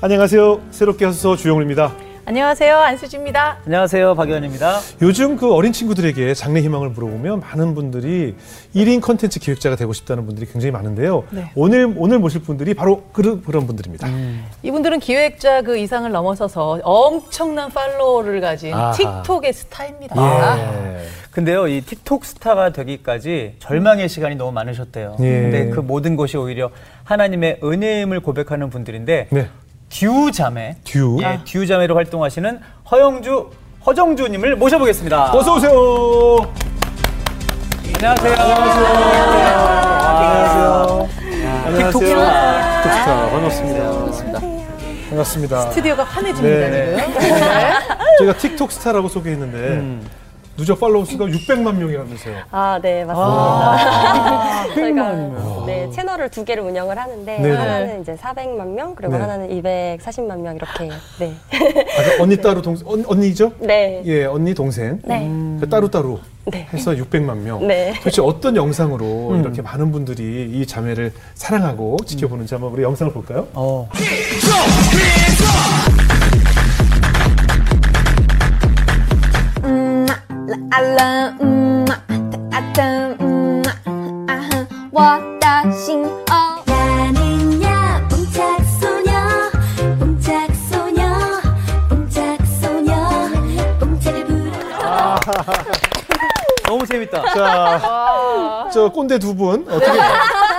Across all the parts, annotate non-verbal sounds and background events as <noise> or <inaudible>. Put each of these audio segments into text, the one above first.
안녕하세요. 새롭게 하소서 주영울입니다. 안녕하세요. 안수지입니다. 안녕하세요. 박유현입니다. 요즘 그 어린 친구들에게 장래 희망을 물어보면 많은 분들이 1인 컨텐츠 기획자가 되고 싶다는 분들이 굉장히 많은데요. 네. 오늘 오늘 모실 분들이 바로 그, 그런 분들입니다. 이분들은 기획자 그 이상을 넘어서서 엄청난 팔로워를 가진 아하. 틱톡의 스타입니다. 예. 근데요, 이 틱톡 스타가 되기까지 절망의 시간이 너무 많으셨대요. 예. 근데 그 모든 것이 오히려 하나님의 은혜임을 고백하는 분들인데 네. 듀 자매, 듀. 예, 듀 자매로 활동하시는 허영주, 허정주님을 모셔보겠습니다. 어서 오세요. 안녕하세요. 안녕하세요. 안녕하세요. 틱톡 스타. 틱톡 스타 반갑습니다. 반갑습니다. 스튜디오가 환해집니다, 네. 지금. 네. 저희가 틱톡 스타라고 소개했는데 음. 누적 팔로워 수가 600만 명이라면서요. 아, 네, 맞습니다. <laughs> 저희가 네, 채널을 두 개를 운영을 하는데 네네. 하나는 이제 400만 명, 그리고 네. 하나는 240만 명 이렇게. 네. 아, 그 언니 따로 동 언, 언니죠? 네. 예, 언니 동생. 네. 그 따로 따로 네. 해서 600만 명. 네. 도대체 어떤 영상으로 음. 이렇게 많은 분들이 이 자매를 사랑하고 지켜보는지 한번 우리 영상을 볼까요? 어. 저 꼰대 두 분 어떻게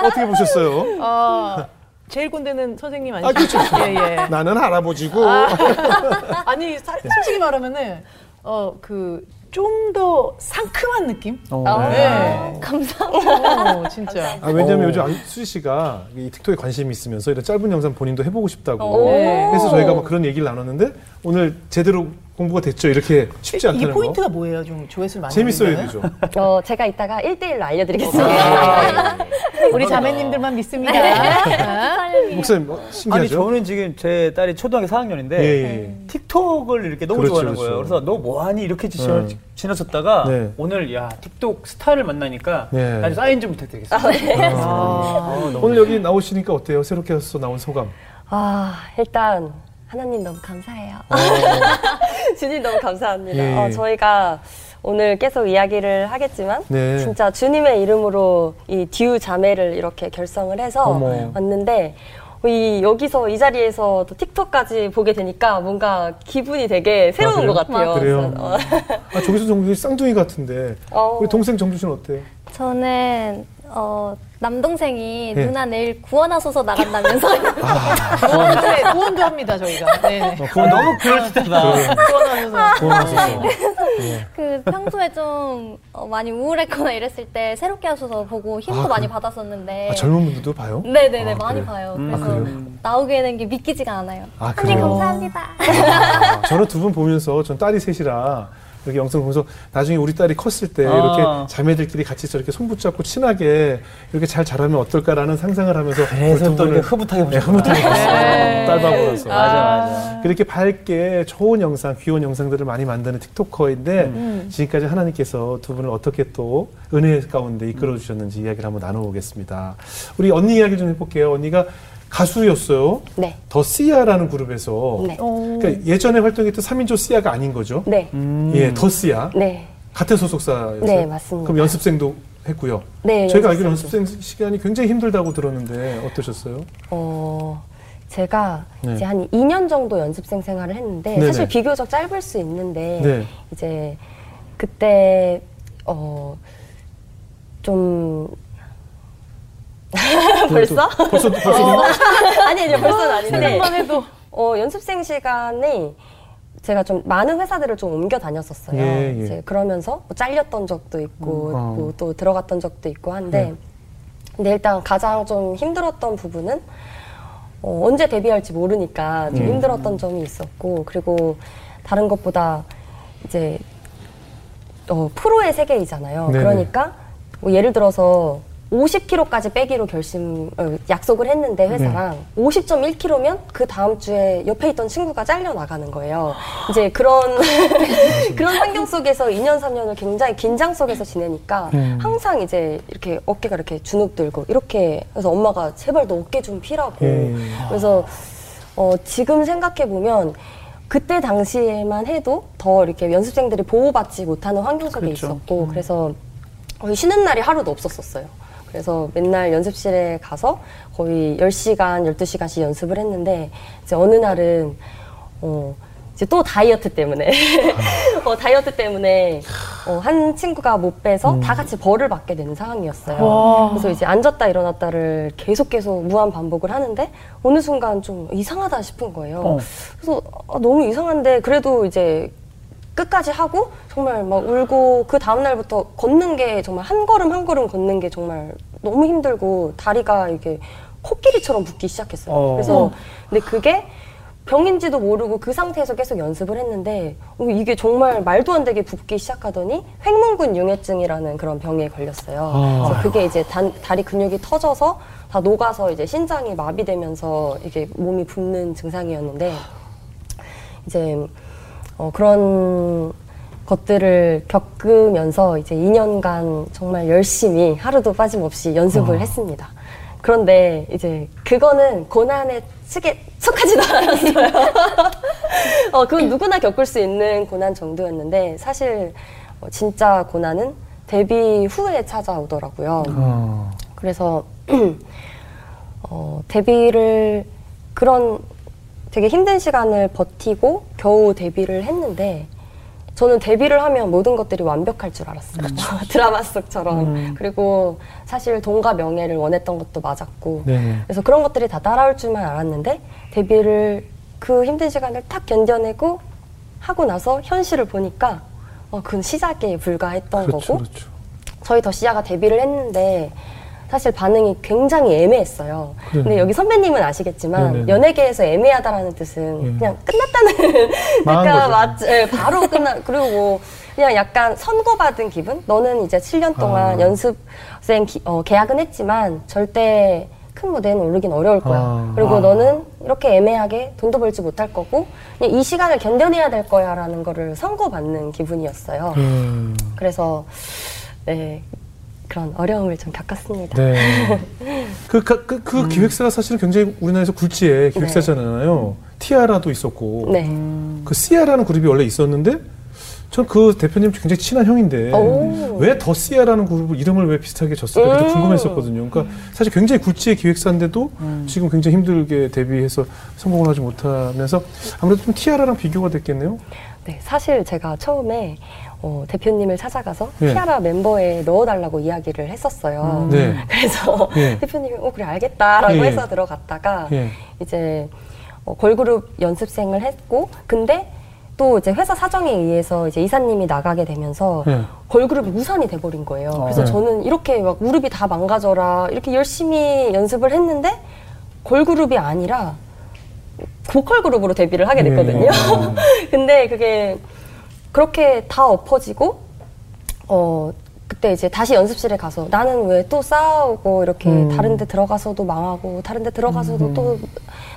어떻게 보셨어요? 어, 제일 꼰대는 선생님 아, 그렇죠. 예, 예. 나는 할아버지고 <laughs> 아니, 사- 솔직히 말하면은, 어, 그, 좀 더 상큼한 느낌? 어. 네. 감사합니다 어, 진짜. 아, 왜냐면 어. 요즘 안- 수지 씨가 이 틱톡에 관심이 있으면서 이런 짧은 영상 본인도 해보고 싶다고. 오. 네. 그래서 저희가 막 그런 얘기를 나눴는데 오늘 제대로 공부가 됐죠. 이렇게 쉽지 않다는 포인트가 거. 뭐예요? 좀 조회수를 많이 재밌어야? 되죠. 어, 제가 이따가 1대1로 알려드리겠습니다. <laughs> 우리 자매님들만 믿습니다. 아. <laughs> 목사님 어, 아니, 신기하죠? 저는 지금 제 딸이 초등학교 4학년인데 예, 예. 틱톡을 이렇게 너무 그렇죠, 좋아하는 그렇죠. 거예요. 그래서 너 뭐하니 이렇게 지, 네. 지나쳤다가 네. 오늘 야 틱톡 스타를 만나니까 네. 아주 사인 좀 부탁드리겠습니다. 아, 너무 오늘 여기 나오시니까 어때요? 새롭게 해서 나온 소감. 아, 일단 하나님 너무 감사해요. <laughs> 주님 너무 감사합니다. 예. 어, 저희가 오늘 계속 이야기를 하겠지만 네. 진짜 주님의 이름으로 이 듀 자매를 이렇게 결성을 해서 어머. 왔는데 이 여기서 이 자리에서 또 틱톡까지 보게 되니까 뭔가 기분이 되게 새로운 그래요? 것 같아요. 그래요? 그래서, 어, 아, 저기서 정국이 쌍둥이 같은데. 어. 우리 동생 정주 씨는 어때요? 저는 어, 남동생이 네. 누나 내일 <laughs> 구원하소서 나간다면서요 구원도, 해- 구원도 합니다, 저희가. 네네. 어, 너무 그럴듯하다. 구원하셔서. 고마워서. 그 평소에 좀 어, 많이 우울했거나 이랬을 때 새롭게 하셔서 보고 힘도 아, 많이 그래요? 받았었는데 아, 젊은 분들도 봐요? 네네네 아, 많이 그래요? 봐요 음. 그래서 아, 그래요? 나오게 된 게 믿기지가 않아요 아, 그래요? 감사합니다 아, 저는 두 분 보면서 전 딸이 셋이라 이렇게 영상 보면서 나중에 우리 딸이 컸을 때 아. 이렇게 자매들끼리 같이 저렇게 손 붙잡고 친하게 이렇게 잘 자라면 어떨까라는 상상을 하면서 그래서 두또 이렇게 흐뭇하게 네, 보셨구나. 흐뭇하게 봤어요. 네. 딸바보라서. 맞아, 맞아. 그렇게 밝게 좋은 영상, 귀여운 영상들을 많이 만드는 틱토커인데 음. 지금까지 하나님께서 두 분을 어떻게 또 은혜 가운데 이끌어 주셨는지 이야기를 한번 나눠보겠습니다. 우리 언니 이야기 좀 해볼게요. 언니가 가수였어요. 네. 더 씨아라는 그룹에서 네. 그러니까 예전에 활동했던 3인조 씨아가 아닌 거죠? 네. 음. 예, 더 씨아. 네. 같은 소속사였어요. 네, 맞습니다. 그럼 연습생도 했고요. 네, 저희가 알기로. 연습생 시간이 굉장히 힘들다고 들었는데 어떠셨어요? 어, 제가 네. 이제 한 2년 정도 연습생 생활을 했는데 네네. 사실 비교적 짧을 수 있는데 네. 이제 그때 어, 좀 벌써? 벌써 <laughs> 벌써 아니 아니 벌써는 아닌데 생각만 해도. 어, 연습생 시간에 제가 좀 많은 회사들을 좀 옮겨 다녔었어요. 예, 예. 이제 그러면서 뭐 잘렸던 적도 있고 음, 어. 뭐 또 들어갔던 적도 있고 한데 네. 근데 일단 가장 좀 힘들었던 부분은 어, 언제 데뷔할지 모르니까 좀 음. 힘들었던 점이 있었고 그리고 다른 것보다 이제 어, 프로의 세계이잖아요. 네네. 그러니까 뭐 예를 들어서 50kg까지 빼기로 결심 어, 약속을 했는데 회사랑 50.1kg면 그 다음 주에 옆에 있던 친구가 잘려 나가는 거예요. 이제 그런 <laughs> 그런 환경 속에서 2년 3년을 굉장히 긴장 속에서 지내니까 음. 항상 이제 이렇게 어깨가 이렇게 주눅 들고 이렇게 그래서 엄마가 제발 너 어깨 좀 피라고 예. 그래서 어, 지금 생각해 보면 그때 당시에만 해도 더 이렇게 연습생들이 보호받지 못하는 환경 속에 그렇죠. 있었고 그래서 거의 쉬는 날이 하루도 없었었어요. 그래서 맨날 연습실에 가서 거의 10시간, 12시간씩 연습을 했는데 이제 어느 날은 어 이제 또 다이어트 때문에 <laughs> 어, 다이어트 때문에 어, 한 친구가 못 빼서 다 같이 벌을 받게 되는 상황이었어요. 그래서 이제 앉았다 일어났다를 계속 계속 무한 반복을 하는데 어느 순간 좀 이상하다 싶은 거예요. 어. 그래서 아, 너무 이상한데 그래도 이제 끝까지 하고 정말 막 울고 그 다음 날부터 걷는 게 정말 한 걸음 한 걸음 걷는 게 정말 너무 힘들고 다리가 이게 코끼리처럼 붓기 시작했어요. 어. 그래서 근데 그게 병인지도 모르고 그 상태에서 계속 연습을 했는데 어, 이게 정말 말도 안 되게 붓기 시작하더니 횡문근 융해증이라는 그런 병에 걸렸어요. 아. 그래서 그게 이제 단- 다리 근육이 터져서 다 녹아서 이제 신장이 마비되면서 이게 몸이 붓는 증상이었는데 이제 어, 그런 것들을 겪으면서 이제 2년간 정말 열심히 하루도 빠짐없이 연습을 했습니다. 그런데 이제 그거는 고난의 측에 속하지도 않았어요. <laughs> 어, 그건 누구나 겪을 수 있는 고난 정도였는데 사실 어, 진짜 고난은 데뷔 후에 찾아오더라고요. 어. 그래서 <clears throat> 어, 데뷔를 그런 되게 힘든 시간을 버티고 겨우 데뷔를 했는데 저는 데뷔를 하면 모든 것들이 완벽할 줄 알았어요. <laughs> 드라마 속처럼. 그리고 사실 돈과 명예를 원했던 것도 맞았고. 네네. 그래서 그런 것들이 다 따라올 줄만 알았는데 데뷔를 그 힘든 시간을 탁 견뎌내고 하고 나서 현실을 보니까 어, 그건 시작에 불과했던 그렇죠, 거고 그렇죠. 저희 더시아가 데뷔를 했는데 사실 반응이 굉장히 애매했어요. 그래요. 근데 여기 선배님은 아시겠지만 네네네. 연예계에서 애매하다라는 뜻은 예. 그냥 끝났다는 <laughs> 그러니까. 맞, 예, 바로 끝나 그리고 뭐 그냥 약간 선고받은 기분. 너는 이제 7년 동안 아. 연습생 기- 어, 계약은 했지만 절대 큰 무대는 오르긴 어려울 거야. 아. 그리고 아. 너는 이렇게 애매하게 돈도 벌지 못할 거고 그냥 이 시간을 견뎌내야 될 거야라는 거를 선고받는 기분이었어요. 음. 그래서 네 그런 어려움을 좀 겪었습니다. 네. <laughs> 그, 그, 그, 그 음. 기획사가 사실은 굉장히 우리나라에서 굴지의 기획사잖아요. 티아라도 있었고. 네. 그 시아라는 그룹이 원래 있었는데 전 그 대표님 굉장히 친한 형인데 오. 왜더 시아라는 그룹 이름을 왜 비슷하게 졌을까 음. 궁금했었거든요. 그러니까 사실 굉장히 굴지의 기획사인데도 음. 지금 굉장히 힘들게 데뷔해서 성공을 하지 못하면서 아무래도 좀 티아라랑 비교가 됐겠네요. 네, 사실 제가 처음에 어, 대표님을 찾아가서 네. 티아라 멤버에 넣어달라고 이야기를 했었어요. 음. <laughs> 네. 그래서 예. 대표님이 어 그래 알겠다라고 예. 해서 들어갔다가 예. 이제 어, 걸그룹 연습생을 했고 근데 또 이제 회사 사정에 의해서 이제 이사님이 나가게 되면서 예. 걸그룹이 무산이 돼버린 거예요. 어. 그래서 네. 저는 이렇게 막 무릎이 다 망가져라 이렇게 열심히 연습을 했는데 걸그룹이 아니라 보컬 그룹으로 데뷔를 하게 됐거든요. 예. <laughs> 근데 그게 그렇게 다 엎어지고 어 그때 이제 다시 연습실에 가서 나는 왜 또 싸우고 이렇게 음. 다른 데 들어가서도 망하고 다른 데 들어가서도 또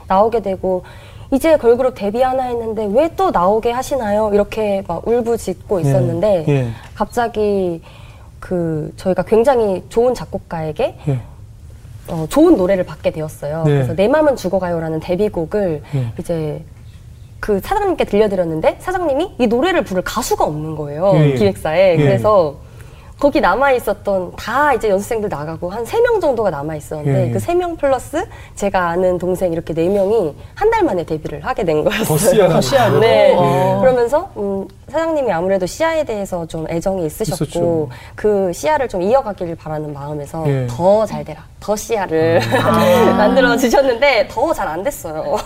나오게 되고 이제 걸그룹 데뷔 하나 했는데 왜 또 나오게 하시나요? 이렇게 막 울부짖고 있었는데 예. 갑자기 그 저희가 굉장히 좋은 작곡가에게 예. 어, 좋은 노래를 받게 되었어요. 네. 그래서 내 맘은 죽어가요라는 데뷔곡을 네. 이제 그 사장님께 들려드렸는데 사장님이 이 노래를 부를 가수가 없는 거예요 예, 예. 기획사에 예. 그래서 거기 남아 있었던 다 이제 연습생들 나가고 한 세 명 정도가 남아 있었는데 예, 예. 그세 명 플러스 제가 아는 동생 이렇게 네 명이 한 달 만에 데뷔를 하게 된 거였어요. 더 시아라는 시아로? 네. 어. 그러면서 음, 사장님이 아무래도 시아에 대해서 좀 애정이 있으셨고 있었죠. 그 시아를 좀 이어가기를 바라는 마음에서 예. 더잘 되라, 더 시아를 아. <laughs> 만들어 주셨는데 더 잘 안 됐어요.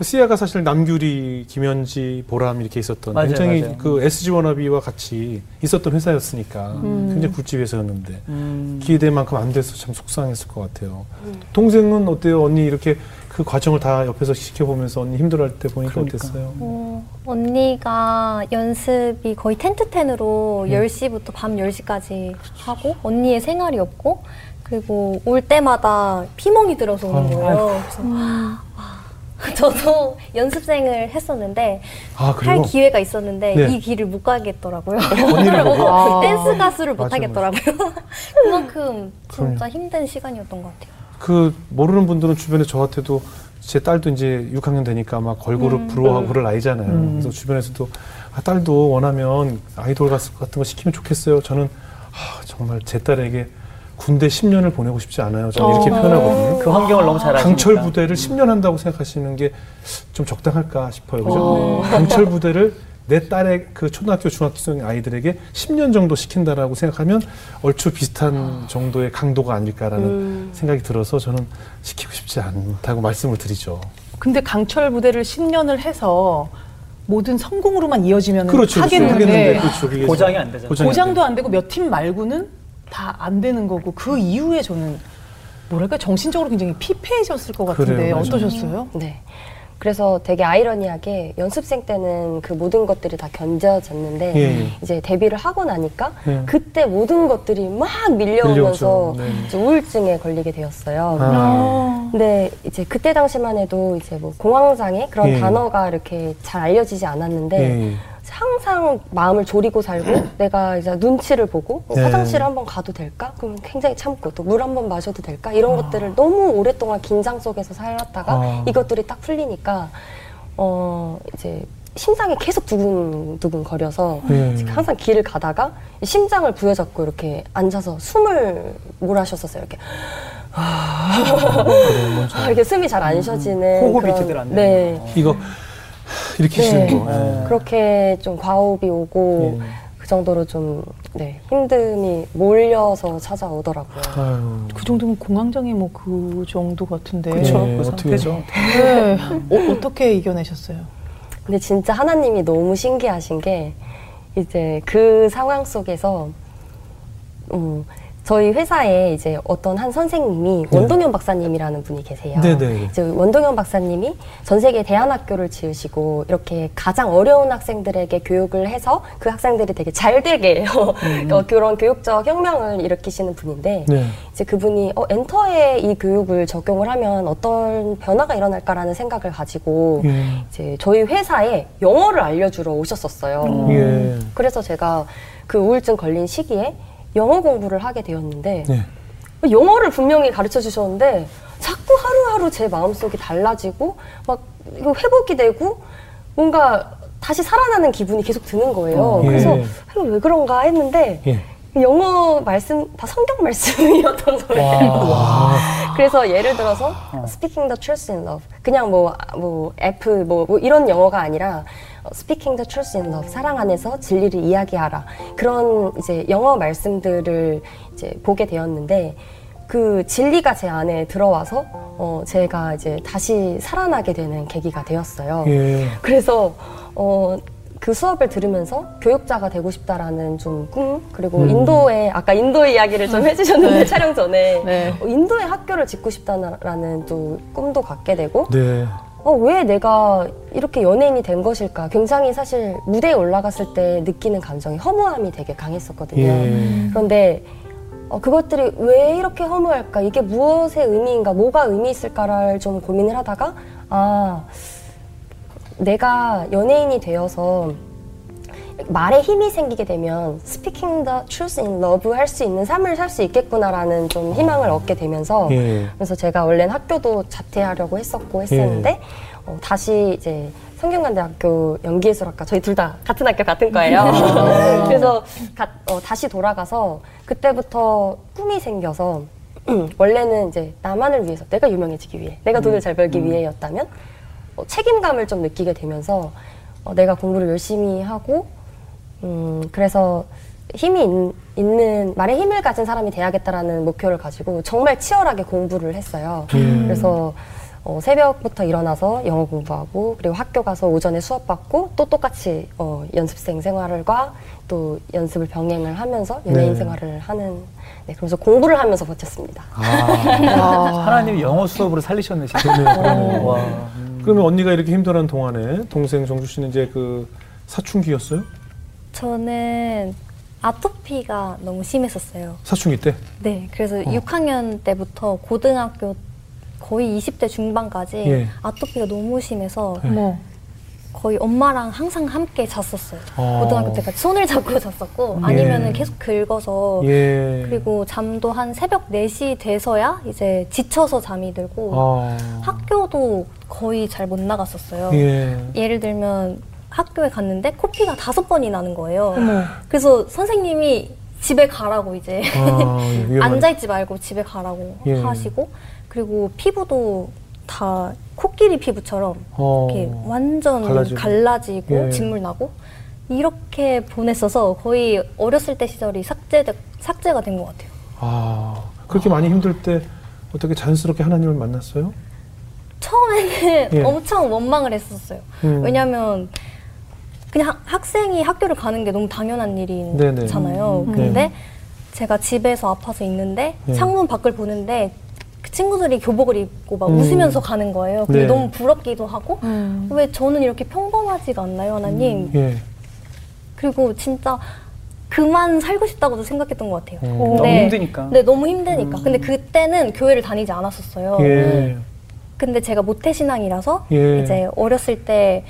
그 시아가 사실 남규리, 김현지, 보람 이렇게 있었던 맞아요, 굉장히 맞아요. 그 SG 워너비와 같이 있었던 회사였으니까 굉장히 굴지 회사였는데 음. 기대된 만큼 안 돼서 참 속상했을 것 같아요. 동생은 어때요? 언니 이렇게 그 과정을 다 옆에서 지켜보면서 언니 힘들어할 때 보니까 그러니까. 어땠어요? 어, 언니가 연습이 거의 텐트텐으로 네. 10시부터 밤 10시까지 하고 언니의 생활이 없고 그리고 올 때마다 피멍이 들어서 오는 아, 거예요. 그래서 와, <laughs> 저도 연습생을 했었는데 아? 할 기회가 있었는데 네. 이 길을 못 가겠더라고요. 아. <laughs> 댄스 가수를 못 맞아, 하겠더라고요. <laughs> 그만큼 진짜 그럼요. 힘든 시간이었던 것 같아요. 그 모르는 분들은 주변에 저한테도 제 딸도 이제 6학년 되니까 막 걸그룹 부러워하고 그럴 나이잖아요. 음. 그래서 주변에서도 아, 딸도 원하면 아이돌 가수 같은 거 시키면 좋겠어요. 저는 아, 정말 제 딸에게 군대 10년을 보내고 싶지 않아요. 저는 이렇게 어. 표현하거든요. 그 환경을 너무 잘 아시니까. 강철 부대를 10년 한다고 생각하시는 게 좀 적당할까 싶어요. 그죠? 어. 강철 부대를 내 딸의 그 초등학교, 중학생 아이들에게 10년 정도 시킨다라고 생각하면 얼추 비슷한 정도의 강도가 아닐까라는 음. 생각이 들어서 저는 시키고 싶지 않다고 말씀을 드리죠. 근데 강철 부대를 10년을 해서 모든 성공으로만 이어지면 그렇죠. 하겠는데 그렇죠. 그게 보장이 안 되잖아요. 보장이 안 보장도 안 되고 몇 팀 말고는 다 안 되는 거고 그 이후에 저는 뭐랄까 정신적으로 굉장히 피폐해졌을 것 같은데 그래요. 어떠셨어요? 네. 그래서 되게 아이러니하게 연습생 때는 그 모든 것들이 다 견뎌졌는데 예. 이제 데뷔를 하고 나니까 예. 그때 모든 것들이 막 밀려오면서. 네. 우울증에 걸리게 되었어요. 아. 근데 이제 그때 당시만 해도 이제 뭐 공황장애 그런 예. 단어가 이렇게 잘 알려지지 않았는데 예. 항상 마음을 졸이고 살고 내가 이제 눈치를 보고 어, 네. 화장실 한번 가도 될까? 그럼 굉장히 참고 또 물 한번 마셔도 될까? 이런 것들을 너무 오랫동안 긴장 속에서 살았다가 아. 이것들이 딱 풀리니까 어 이제 심장이 계속 두근두근 거려서 예. 항상 길을 가다가 이 심장을 부여잡고 이렇게 앉아서 숨을 몰아쉬었었어요. 이렇게 뭔지 알아요. <laughs> 이렇게 숨이 잘 안 쉬어지는 호흡이 그런- 제대로 안 되는 네. 거. 이거 이렇게 네. 하시는 거. 네. 그렇게 좀 과호흡이 오고 예. 그 정도로 좀 네, 힘듦이 몰려서 찾아오더라고요. 아유. 그 정도면 공황장애 뭐 그 정도 같은데 그렇죠. 네, 그 어떻게 상태죠. 네. 어, 어떻게 이겨내셨어요? 근데 진짜 하나님이 너무 신기하신 게 이제 그 상황 속에서 음, 저희 회사에 이제 어떤 한 선생님이 네. 원동현 박사님이라는 분이 계세요. 네네. 이제 원동현 박사님이 전 세계 대안학교를 지으시고 이렇게 가장 어려운 학생들에게 교육을 해서 그 학생들이 되게 잘 되게 <laughs> 어, 그런 교육적 혁명을 일으키시는 분인데 네. 이제 그분이 어, 엔터에 이 교육을 적용을 하면 어떤 변화가 일어날까라는 생각을 가지고 예. 이제 저희 회사에 영어를 알려주러 오셨었어요. 예. 그래서 제가 그 우울증 걸린 시기에 영어 공부를 하게 되었는데 네. 영어를 분명히 가르쳐 주셨는데 자꾸 하루하루 제 마음속이 달라지고 막 이거 회복이 되고 뭔가 다시 살아나는 기분이 계속 드는 거예요. 어, 예. 그래서 이거 왜 그런가 했는데 예. 영어 말씀 다 성경 말씀이었던 거예요. <laughs> 그래서 예를 들어서 speaking the truth in love 그냥 뭐뭐 F 뭐, 뭐 이런 영어가 아니라 어, speaking the truth in love 사랑 안에서 진리를 이야기하라 그런 이제 영어 말씀들을 이제 보게 되었는데 그 진리가 제 안에 들어와서 어 제가 이제 다시 살아나게 되는 계기가 되었어요. 예. 그래서 어, 그 수업을 들으면서 교육자가 되고 싶다라는 좀 꿈, 그리고 음. 인도에, 아까 인도 이야기를 좀 해주셨는데, 네. 촬영 전에. 네. 어, 인도에 학교를 짓고 싶다라는 또 꿈도 갖게 되고, 네. 어, 왜 내가 이렇게 연예인이 된 것일까? 굉장히 사실 무대에 올라갔을 때 느끼는 감정이 허무함이 되게 강했었거든요. 예. 그런데 어, 그것들이 왜 이렇게 허무할까? 이게 무엇의 의미인가? 뭐가 의미 있을까를 좀 고민을 하다가 아 내가 연예인이 되어서 말에 힘이 생기게 되면 speaking the truth in love 할수 있는 삶을 살 수 있겠구나라는 좀 희망을 얻게 되면서 예. 그래서 제가 원래는 학교도 자퇴하려고 했었고 했었는데 어, 다시 이제 성균관대학교 연기예술학과 저희 둘 다 같은 학교 같은 거예요. <laughs> <laughs> 그래서 가- 어, 다시 돌아가서 그때부터 꿈이 생겨서 <clears throat> 원래는 이제 나만을 위해서 내가 유명해지기 위해 내가 돈을 잘 벌기 위해였다면 어, 책임감을 좀 느끼게 되면서 어, 내가 공부를 열심히 하고 음, 그래서 힘이 있, 있는 말에 힘을 가진 사람이 돼야겠다라는 목표를 가지고 정말 치열하게 공부를 했어요. 음. 그래서 어, 새벽부터 일어나서 영어 공부하고 그리고 학교 가서 오전에 수업 받고 또 똑같이 어, 연습생 생활과 또 연습을 병행을 하면서 연예인 네. 생활을 하는 네, 그래서 공부를 하면서 버텼습니다. 아. <laughs> 하나님이 영어 수업으로 살리셨네, 진짜. 그러네요. 와. 그러면 언니가 이렇게 힘들어하는 동안에 동생 정주 씨는 이제 그 사춘기였어요? 저는 아토피가 너무 심했었어요. 사춘기 때? 네, 그래서 어. 6학년 때부터 고등학교 거의 20대 중반까지 예. 아토피가 너무 심해서 네. 뭐 거의 엄마랑 항상 함께 잤었어요. 어. 고등학교 때까지 손을 잡고 <laughs> 잤었고 예. 아니면은 계속 긁어서 예. 그리고 잠도 한 새벽 4시 돼서야 이제 지쳐서 잠이 들고 어. 학교도 거의 잘 못 나갔었어요. 예. 예를 들면 학교에 갔는데 코피가 다섯 번이 나는 거예요. 어머. 그래서 선생님이 집에 가라고 이제 아, <laughs> 앉아있지 말고 집에 가라고 예. 하시고 그리고 피부도 다 코끼리 피부처럼 어. 이렇게 완전 갈라지고. 갈라지고, 예. 진물 나고 이렇게 보냈어서 거의 어렸을 때 시절이 삭제 삭제가 된 것 같아요. 아, 그렇게 많이 힘들 때 어떻게 자연스럽게 하나님을 만났어요? 처음에는 <laughs> 예. 엄청 원망을 했었어요. 음. 왜냐하면 그냥 학- 학생이 학교를 가는 게 너무 당연한 네네. 일이잖아요. 음. 근데 네. 제가 집에서 아파서 있는데 네. 창문 밖을 보는데 그 친구들이 교복을 입고 막 음. 웃으면서 가는 거예요. 그게 네. 너무 부럽기도 하고 음. 왜 저는 이렇게 평범하지가 않나요, 하나님? 예. 그리고 진짜 그만 살고 싶다고도 생각했던 것 같아요. 음. 너무 힘드니까. 네, 너무 힘드니까. 근데 그때는 교회를 다니지 않았었어요. 예. 근데 제가 모태 신앙이라서 예. 이제 어렸을 때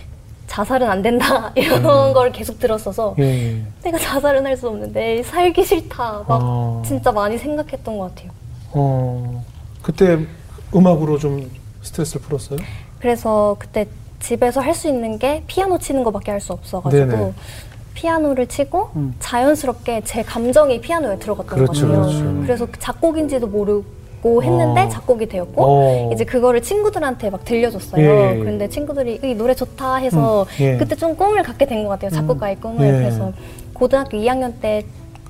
자살은 안 된다 <laughs> 이런 걸 계속 들었어서 음. 예. 내가 자살은 할 수 없는데 살기 싫다 막 아. 진짜 많이 생각했던 것 같아요. 어. 그때 음악으로 좀 스트레스를 풀었어요? 그래서 그때 집에서 할 수 있는 게 피아노 치는 것밖에 할 수 없어가지고 네네. 피아노를 치고 음. 자연스럽게 제 감정이 피아노에 들어갔던 그렇죠, 것 같아요. 그렇죠. 그래서 그 작곡인지도 모르고 했는데 어. 작곡이 되었고 어. 이제 그거를 친구들한테 막 들려줬어요. 예. 근데 친구들이 이 노래 좋다 해서 음, 예. 그때 좀 꿈을 갖게 된 것 같아요. 작곡가의 꿈을. 예. 그래서 고등학교 2학년 때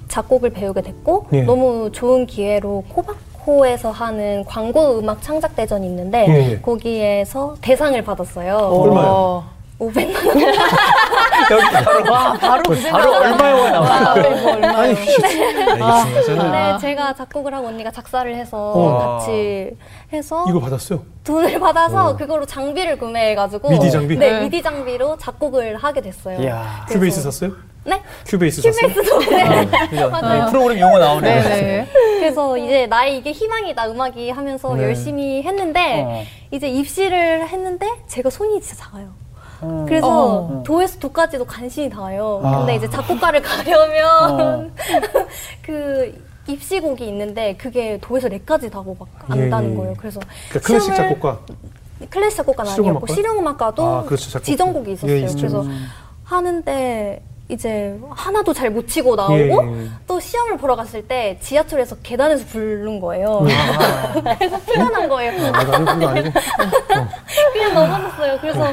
작곡을 배우게 됐고 예. 너무 좋은 기회로 코바 코에서 하는 광고 음악 창작 대전이 있는데 예, 예. 거기에서 대상을 받았어요. 얼마요? 500만 원. <laughs> 여기 바로 와, 바로 그. 바로 얼마요가 나와. 이거 얼마? 아니, 이게 중요하잖아요. 네, 제가 작곡을 하고 언니가 작사를 해서 어. 같이 해서 이거 받았어요? 돈을 받아서 어. 그거로 장비를 구매해가지고 미디 장비? 네, 네. 미디 장비로 작곡을 하게 됐어요. 이야. 그래서- 큐베이스 샀어요? 네, 큐베이스 샀어요? 큐베이스도 네. 그죠? 맞아요. 네, 프로그램 용어 나오네. 네네. 그래서 이제 나의 이게 희망이다 음악이 하면서 네. 열심히 했는데 어. 이제 입시를 했는데 제가 손이 진짜 작아요. 어. 그래서 어. 도에서 도까지도 간신히 닿아요. 아. 근데 이제 작곡가를 <laughs> 가려면 <laughs> 그 입시곡이 있는데 그게 도에서 레까지 다고 막 예, 안다는 예. 거예요. 그래서 그러니까 클래식 작곡가. 클래식 작곡가는 아니었고 실용음악과? 실용음악과도 아, 그렇죠. 지정곡이 있었어요. 예, 있죠. 그래서 하는데 이제 하나도 잘 못 치고 나오고 예, 예. 또 시험을 보러 갔을 때 지하철에서 계단에서 부른 거예요. <laughs> 그래서 표현한 거예요. 아, 그거 아니고. <laughs> 그냥 넘어졌어요. 그래서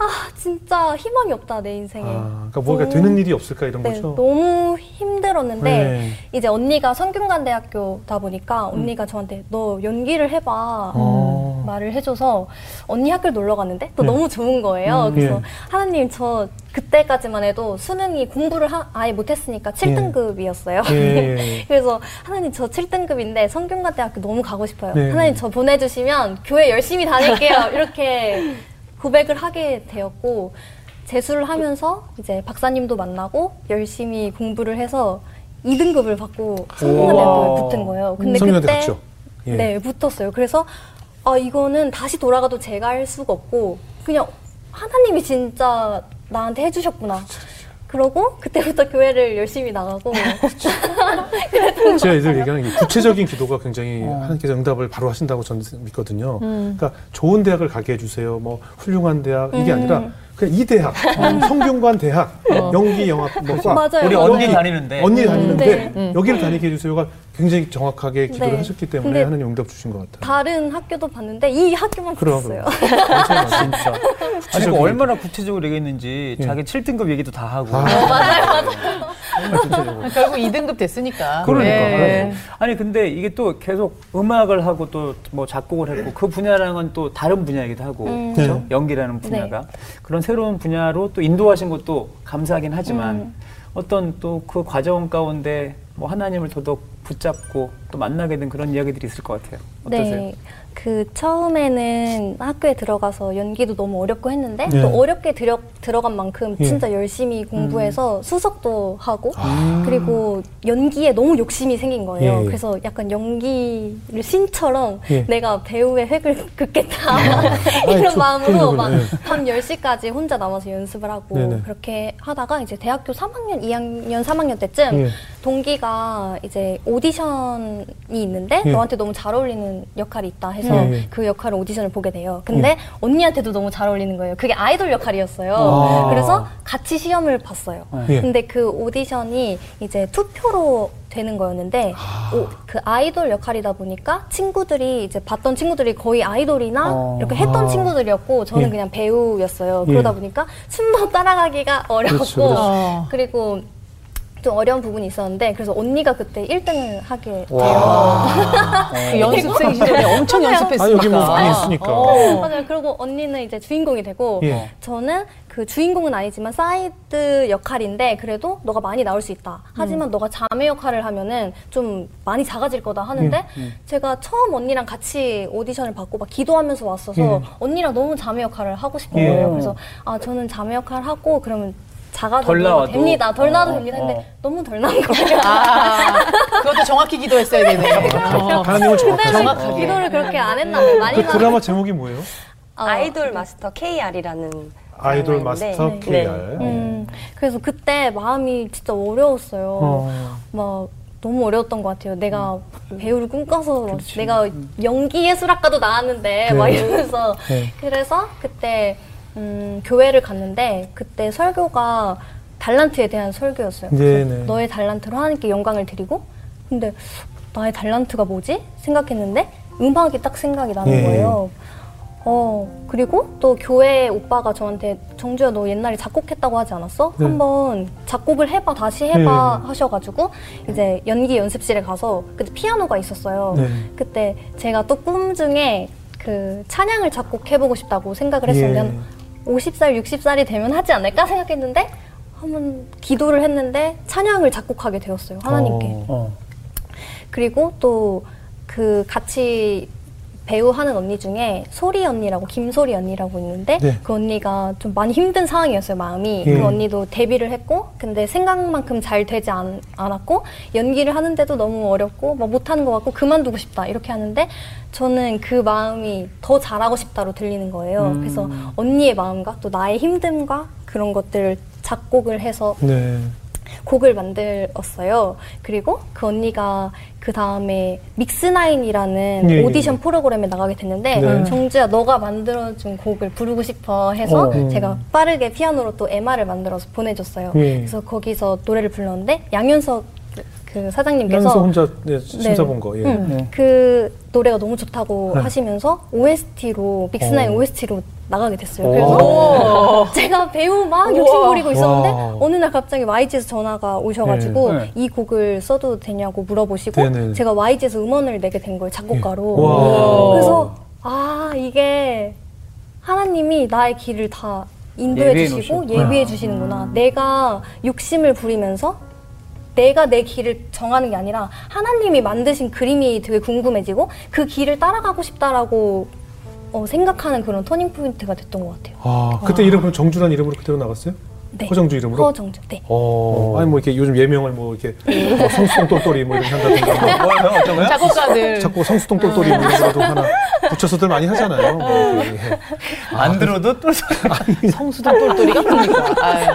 아 진짜 희망이 없다 내 인생에. 아, 그러니까 뭐가 되는 일이 없을까 이런 네, 거죠? 너무 힘들었는데 네. 이제 언니가 성균관대학교다 보니까 언니가 저한테 너 연기를 해봐 어. 말을 해줘서 언니 학교 놀러 갔는데 또 네. 너무 좋은 거예요. 음, 그래서 예. 하나님 저 그때까지만 해도 수능이 공부를 하- 아예 못했으니까 7등급이었어요. 예. <laughs> 그래서 하나님 저 7등급인데 성균관대학교 너무 가고 싶어요. 네. 하나님 저 보내주시면 교회 열심히 다닐게요. 이렇게 고백을 하게 되었고 재수를 하면서 이제 박사님도 만나고 열심히 공부를 해서 2등급을 받고 성균관대학교에 붙은 거예요. 근데 성균관대 그때? 예. 네 붙었어요. 그래서 아 이거는 다시 돌아가도 제가 할 수가 없고 그냥 하나님이 진짜 나한테 해주셨구나. 그러고 그때부터 교회를 열심히 나가고 <laughs> 제가 이들 얘기하는 게 구체적인 기도가 굉장히 어. 하나님께서 응답을 바로 하신다고 저는 믿거든요. 음. 그러니까 좋은 대학을 가게 해주세요. 뭐 훌륭한 대학 이게 음. 아니라 그냥 이 대학, 성균관 대학, 어. 연기 영화 <laughs> 뭐과 맞아요. 우리 맞아요. 언니 다니는데. 언니 음, 다니는데 네. 음. 여기를 다니게 해주세요가 굉장히 정확하게 기도를 네. 하셨기 때문에 하나님 응답 주신 것 같아요. 다른 학교도 봤는데 이 학교만 그럼. 맞아요, 맞아요. 진짜. 아니, 구체적인 그 얼마나 구체적으로 얘기했는지 예. 자기 7등급 얘기도 다 하고. 아, 정말 구체적으로. 결국 2등급 됐으니까. 그러니까. 네. 아니 근데 이게 또 계속 음악을 하고 또 뭐 작곡을 했고 그 분야랑은 또 다른 분야이기도 하고 음. 그렇죠? 네. 연기라는 분야가 그런 새로운 분야로 또 인도하신 것도 감사하긴 하지만 음. 어떤 또 그 과정 가운데 뭐 하나님을 더더욱 붙잡고 또 만나게 된 그런 이야기들이 있을 것 같아요. 어떠세요? 네. 그 처음에는 학교에 들어가서 연기도 너무 어렵고 했는데 네. 또 어렵게 들어, 들어간 만큼 예. 진짜 열심히 공부해서 수석도 하고 아. 그리고 연기에 너무 욕심이 생긴 거예요. 예, 예. 그래서 약간 연기를 신처럼 예. 내가 배우의 획을 <laughs> 긋겠다 <laughs> 아이, 이런 좀 마음으로 그런 막 거군요. 밤 10시까지 혼자 남아서 연습을 하고 네네. 그렇게 하다가 이제 대학교 3학년, 2학년, 3학년 때쯤 예. 동기가 이제 오디션이 있는데 예. 너한테 너무 잘 어울리는 역할이 있다 해서 예, 예. 그 역할을 오디션을 보게 돼요. 근데 언니한테도 너무 잘 어울리는 거예요. 그게 아이돌 역할이었어요. 아. 그래서 같이 시험을 봤어요. 예. 근데 그 오디션이 이제 투표로 되는 거였는데 아. 오, 그 아이돌 역할이다 보니까 친구들이 이제 봤던 친구들이 거의 아이돌이나 어. 이렇게 했던 아. 친구들이었고 저는 예. 그냥 배우였어요. 예. 그러다 보니까 춤도 따라가기가 어렵고 그렇죠, 그렇죠. 어. 그리고 좀 어려운 부분이 있었는데 그래서 언니가 그때 1등을 하게 돼요. 와. 그 연습생 시절에 엄청 연습했으니까. 아니, 여기 뭐 많이 있으니까. 어. 맞아요. 그리고 언니는 이제 주인공이 되고 예. 저는 그 주인공은 아니지만 사이드 역할인데 그래도 너가 많이 나올 수 있다. 하지만 너가 자매 역할을 하면은 좀 많이 작아질 거다 하는데 제가 처음 언니랑 같이 오디션을 받고 막 기도하면서 왔어서 예. 언니랑 너무 자매 역할을 하고 싶은 예. 거예요. 그래서 아 저는 자매 역할 하고 그러면 덜 나와도. 됩니다. 덜 나와도 어, 됩니다. 근데 어. 너무 덜 나온 거예요. 아, 그것도 정확히 기도했어야 되네. 어. 하나님은 정확하죠. 정확하게. 기도를 그렇게 안 했나 봐요. 많이 그 드라마 제목이 뭐예요? 어, 아이돌 마스터 KR이라는 아이돌 마스터 네. KR. 음, 그래서 그때 마음이 진짜 어려웠어요. 어. 막 너무 어려웠던 것 같아요. 내가 배우를 꿈꿔서 막 내가 연기 예술학과도 나왔는데 막 네. 이러면서 네. 그래서 그때 음, 교회를 갔는데 그때 설교가 달란트에 대한 설교였어요. 네네. 너의 달란트로 하나님께 영광을 드리고 근데 나의 달란트가 뭐지 생각했는데 음악이 딱 생각이 나는 예. 거예요. 어 그리고 또 교회 오빠가 저한테 정주야 너 옛날에 작곡했다고 하지 않았어? 네. 한번 작곡을 해봐 다시 해봐 네. 하셔가지고 이제 연기 연습실에 가서 그때 피아노가 있었어요. 네. 그때 제가 또 꿈 중에 그 찬양을 작곡해보고 싶다고 생각을 했으면 예. 50살 60살이 되면 하지 않을까 생각했는데 한번 기도를 했는데 찬양을 작곡하게 되었어요 하나님께. 어. 어. 그리고 또 그 같이 배우 하는 언니 중에 소리 언니라고 김소리 언니라고 있는데 네. 그 언니가 좀 많이 힘든 상황이었어요 마음이 예. 그 언니도 데뷔를 했고 근데 생각만큼 잘 되지 않, 않았고 연기를 하는데도 너무 어렵고 막 못하는 것 같고 그만두고 싶다 이렇게 하는데 저는 그 마음이 더 잘하고 싶다로 들리는 거예요 음. 그래서 언니의 마음과 또 나의 힘듦과 그런 것들을 작곡을 해서 네. 곡을 만들었어요. 그리고 그 언니가 그 다음에 믹스나인이라는 예, 예. 오디션 프로그램에 나가게 됐는데 네. 정주야 너가 만들어준 곡을 부르고 싶어 해서 어. 제가 빠르게 피아노로 또 MR을 만들어서 보내줬어요. 예. 그래서 거기서 노래를 불렀는데 양현석 그 사장님께서 혼자 네, 심사 본 거. 예. 음, 네. 그 노래가 너무 좋다고 네. 하시면서 OST로 믹스나인 어. OST로 나가게 됐어요. 오. 그래서 <laughs> 제가 배우 막 욕심 부리고 있었는데 와. 어느 날 갑자기 YG에서 전화가 오셔가지고 네. 네. 이 곡을 써도 되냐고 물어보시고 네네. 제가 YG에서 음원을 내게 된 거예요 작곡가로. 와. 그래서 아 이게 하나님이 나의 길을 다 인도해 주시고. 예비해 주시는구나. 내가 욕심을 부리면서 내가 내 길을 정하는 게 아니라 하나님이 만드신 그림이 되게 궁금해지고 그 길을 따라가고 싶다라고 어, 생각하는 그런 터닝 포인트가 됐던 것 같아요. 아, 그때 이름 그럼 정주란 이름으로 그대로 나갔어요? 네. 허정주 이름으로? 허정주. 네. 어, 아니 뭐 이렇게 요즘 예명을 뭐 이렇게 뭐 성수동 똘똘이 뭐 이렇게 한다든가 뭐 뭐요 어떤 거요? 작곡가들. 자꾸 성수동 똘똘이 뭐 이런 거라도 하나 붙여서들 많이 하잖아요. 뭐. 예. 안 들어도 또 성수동 똘똘이가 뭡니까? 아유.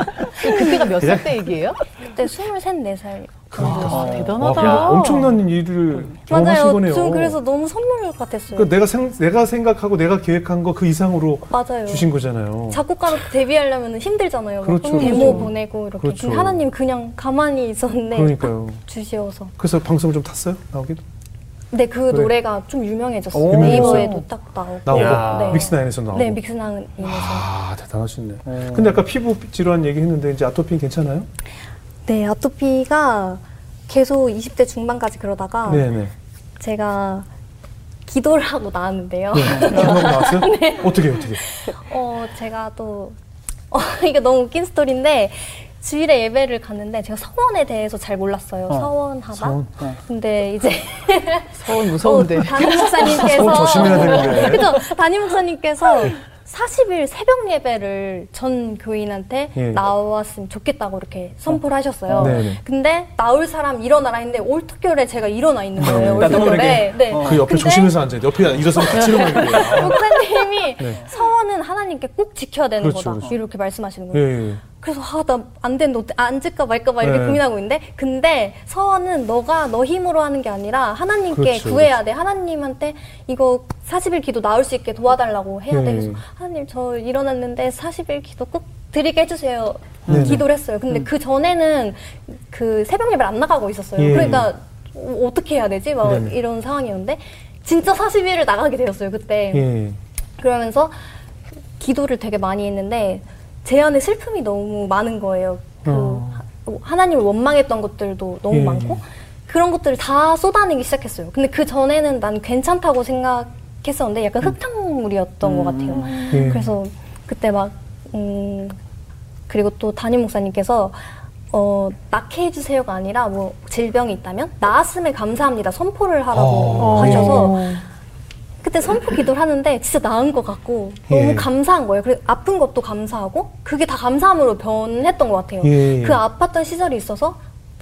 그때가 몇 살 때 얘기예요? 그때 23, 4살. 아, 와, 대단하다. 그럼 엄청난 일을 경험하신 맞아요. 거네요. 좀 그래서 너무 선물 같았어요. 그러니까 내가 생, 내가 생각하고 내가 계획한 거 그 이상으로 맞아요. 주신 거잖아요. 작곡가로 데뷔하려면 힘들잖아요. 막 그렇죠, 데모 그렇죠. 보내고 이렇게. 그렇죠. 하나님 그냥 가만히 있었는데 그러니까요. <laughs> 주시어서. 그래서 방송을 좀 탔어요? 나오기도? 근데 그 그래. 노래가 좀 유명해졌어요. 오. 네이버에도 딱 나오고. 네. 믹스나인에서 나오고. 네, 믹스나인에서. 아 대단하시네. 어. 근데 아까 피부 질환 얘기했는데 이제 아토피 괜찮아요? 네, 아토피가 계속 20대 중반까지 그러다가 네네. 제가 기도를 하고 나왔는데요. 네. 기도하고 나왔어요? <laughs> 어떻게 어떻게? 어, 제가 또, 어, <laughs> 이게 너무 웃긴 스토리인데, 주일에 예배를 갔는데 제가 서원에 대해서 잘 몰랐어요. 어. 서원하다. 서원? 어. 근데 이제 서울 무서운데. 어, 담임 목사님께서 <laughs> 서원 조심해야 되는데. 그죠? 담임 목사님께서 40일 새벽 예배를 전 교인한테 예. 나왔으면 좋겠다고 이렇게 선포를 하셨어요. 네네. 근데 나올 사람 일어나라 했는데 올특결에 제가 일어나 있는 거예요. 나도 모르게. 올특결에. 네. 어. 그 옆에 조심해서 앉아야 돼. 옆에 일어서면 같이 일어나는 아, 거예요. 목사님이 네. 서원은 하나님께 꼭 지켜야 되는 그렇죠, 거다. 그렇죠. 이렇게 말씀하시는 거예요. 예, 예. 그래서 아 나 안 되는데 어떡- 앉을까 말까 막 이렇게 네. 고민하고 있는데 근데 서원은 너가 너 힘으로 하는 게 아니라 하나님께 그렇죠, 구해야 돼 하나님한테 이거 40일 기도 나올 수 있게 도와달라고 해야 돼 네. 그래서 하나님 저 일어났는데 40일 기도 꼭 드리게 해주세요 네네. 기도를 했어요 근데 그 전에는 그 새벽 예배를 안 나가고 있었어요 예. 그러니까 어, 어떻게 해야 되지 막 네네. 이런 상황이었는데 진짜 40일을 나가게 되었어요 그때 예. 그러면서 기도를 되게 많이 했는데 제 안에 슬픔이 너무 많은 거예요. 그 어. 하- 하나님을 원망했던 것들도 너무 예. 많고 그런 것들을 다 쏟아내기 시작했어요. 근데 그 전에는 난 괜찮다고 생각했었는데 약간 흙탕물이었던 것 같아요. 예. 그래서 그때 막 음, 그리고 또 담임 목사님께서 어, 낫게 해주세요가 아니라 뭐 질병이 있다면 나았음에 감사합니다 선포를 하라고 어. 하셔서 그때 선포 기도를 하는데 진짜 나은 것 같고 예. 너무 감사한 거예요. 그리고 아픈 것도 감사하고 그게 다 감사함으로 변했던 것 같아요. 예, 예. 그 아팠던 시절이 있어서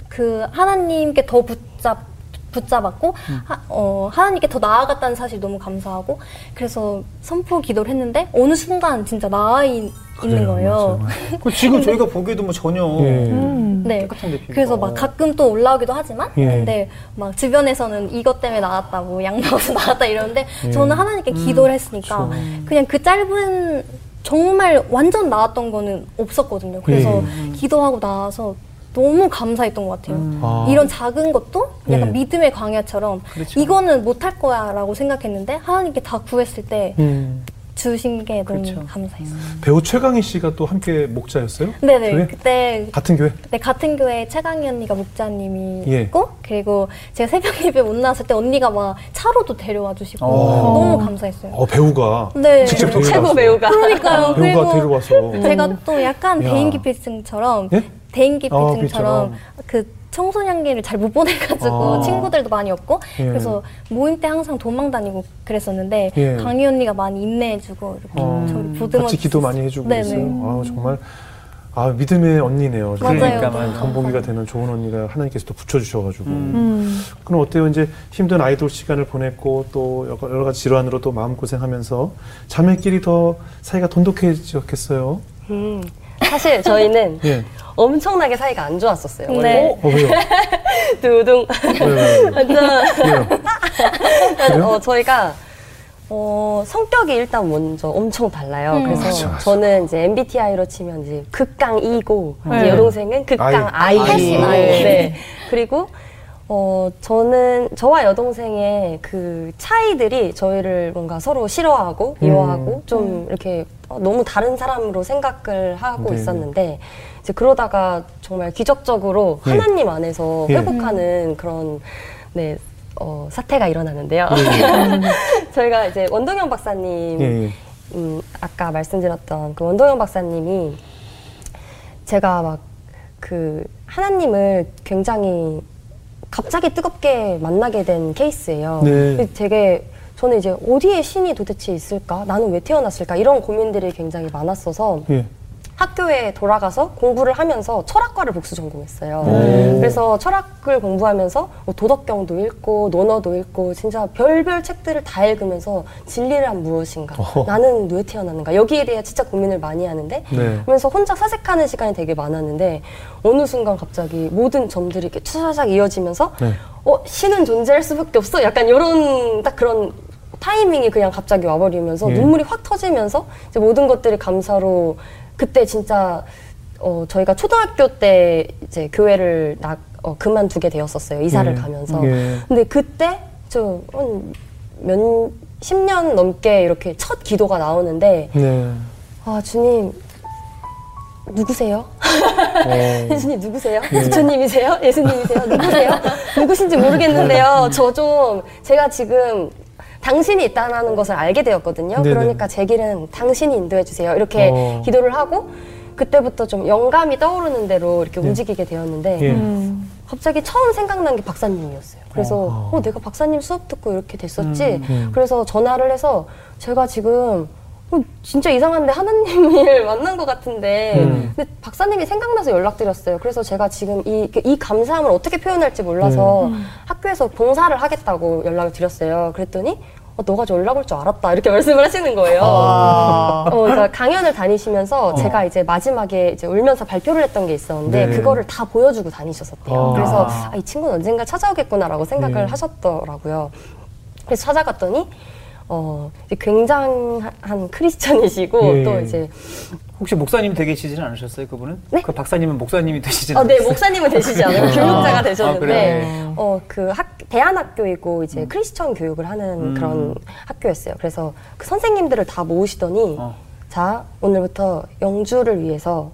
그 하나님께 더 붙잡 붙잡았고 음. 하, 어, 하나님께 더 나아갔다는 사실 너무 감사하고 그래서 선포 기도를 했는데 어느 순간 진짜 나아 있, 그래요, 는 거예요. <laughs> 그 지금 저희가 보기에도 뭐 전혀 예. 네. 똑같은데 피부가. 그래서 막 가끔 또 올라오기도 하지만 예. 근데 막 주변에서는 이것 때문에 나왔다고 <laughs> 양 먹어서 나왔다 이러는데 예. 저는 하나님께 기도를 했으니까 그냥 그 짧은 정말 완전 나았던 거는 없었거든요. 그래서 기도하고 나서 너무 감사했던 것 같아요. 아. 이런 작은 것도 약간 예. 믿음의 광야처럼 그렇죠. 이거는 못할 거야라고 생각했는데 하나님께 다 구했을 때 음. 주신 게 너무 그렇죠. 감사했어요. 배우 최강희 씨가 또 함께 목자였어요? 네네 교회? 그때 같은 교회? 네, 같은 교회 최강희 언니가 목자님이 예. 있고 그리고 제가 새벽 예배 못 나왔을 때 언니가 막 차로도 데려와 주시고 어. 너무 감사했어요. 어, 배우가 네. 직접 최고 데려와서. 배우가. 그러니까요. 배우가 데려와서 제가 또 약간 야. 대인기피증처럼 예? 대인기피증처럼 비처럼. 그 청소년기를 잘 못 보내가지고 아. 친구들도 많이 없고 예. 그래서 모임 때 항상 도망 다니고 그랬었는데 예. 강희 언니가 많이 인내해주고 이렇게 어. 저를 보듬어 같이 기도 많이 해주고 네네. 그랬어요. 아 정말 아 믿음의 언니네요. 그러니까 감사해요. 되는 좋은 언니가 하나님께서 또 붙여주셔가지고 음. 그럼 어때요? 이제 힘든 아이돌 시간을 보냈고 또 여러 여러 가지 질환으로 또 마음 고생하면서 자매끼리 더 사이가 돈독해졌겠어요. 음, 사실 저희는 <laughs> 예. 엄청나게 사이가 안 좋았었어요. 네. 원래 어 왜요? <laughs> 두둥. 왜요? 왜요? 완전 왜요? 그래요? 어, 저희가 어, 성격이 일단 먼저 엄청 달라요. 음. 그래서 맞아, 맞아. 저는 이제 MBTI로 치면 이제 극강 E고 이제 네. 여동생은 극강 아이. I. 네. 아이. 네. 그리고 어, 저는 저와 여동생의 그 차이들이 저희를 뭔가 서로 싫어하고 음. 미워하고 좀 이렇게 어, 너무 다른 사람으로 생각을 하고 네. 있었는데 이제 그러다가 정말 기적적으로 예. 하나님 안에서 예. 회복하는 그런 네, 어, 사태가 일어나는데요. 예. <laughs> 저희가 이제 원동현 박사님, 예, 예. 음, 아까 말씀드렸던 그 원동현 박사님이 제가 막 그 하나님을 굉장히 갑자기 뜨겁게 만나게 된 케이스예요. 네. 되게 저는 이제 어디에 신이 도대체 있을까? 나는 왜 태어났을까? 이런 고민들이 굉장히 많았어서 예. 학교에 돌아가서 공부를 하면서 철학과를 복수 전공했어요. 오. 그래서 철학을 공부하면서 뭐 도덕경도 읽고 논어도 읽고 진짜 별별 책들을 다 읽으면서 진리란 무엇인가? 어허. 나는 왜 태어났는가? 여기에 대해 진짜 고민을 많이 하는데 네. 그러면서 혼자 사색하는 시간이 되게 많았는데 어느 순간 갑자기 모든 점들이 이렇게 투사삭 이어지면서 네. 어 신은 존재할 수밖에 없어. 약간 이런 딱 그런 타이밍이 그냥 갑자기 와버리면서 예. 눈물이 확 터지면서 이제 모든 것들이 감사로 그때 진짜 어 저희가 초등학교 때 이제 교회를 나 어, 그만두게 되었었어요 이사를 예. 가면서 예. 근데 그때 저몇 10년 넘게 이렇게 첫 기도가 나오는데 네. 아 주님 누구세요? 어. <laughs> 예수님 누구세요? 예. 부처님이세요? 예수님이세요? 누구세요? 누구신지 모르겠는데요. 저 좀 제가 지금 당신이 있다는 것을 알게 되었거든요. 네네. 그러니까 제 길은 당신이 인도해 주세요. 이렇게 어. 기도를 하고 그때부터 좀 영감이 떠오르는 대로 이렇게 네. 움직이게 되었는데 예. 음. 갑자기 처음 생각난 게 박사님이었어요. 그래서 어. 어, 내가 박사님 수업 듣고 이렇게 됐었지. 음. 그래서 전화를 해서 제가 지금 어, 진짜 이상한데 하나님을 <laughs> 만난 것 같은데 음. 근데 박사님이 생각나서 연락드렸어요. 그래서 제가 지금 이, 이 감사함을 어떻게 표현할지 몰라서 네. 학교에서 봉사를 하겠다고 연락을 드렸어요. 그랬더니 어, 너가 연락 올 줄 알았다 이렇게 <laughs> 말씀을 하시는 거예요. 아. 어, 그러니까 강연을 다니시면서 제가 이제 마지막에 이제 울면서 발표를 했던 게 있었는데 네. 그거를 다 보여주고 다니셨었대요. 아. 그래서 아, 이 친구는 언젠가 찾아오겠구나라고 생각을 네. 하셨더라고요. 그래서 찾아갔더니 어, 굉장한 크리스천이시고 예. 또 이제 혹시 목사님 되시지는 않으셨어요, 그분은? 네? 그 박사님은 목사님이 되시진 어, 네, 않으셨어요? 목사님은 되시지 않아요. 교육자가 아, 되셨는데, 그래요? 어, 그 학, 대안학교이고 이제 크리스천 교육을 하는 음. 그런 학교였어요. 그래서 그 선생님들을 다 모으시더니, 어. 자, 오늘부터 영주를 위해서,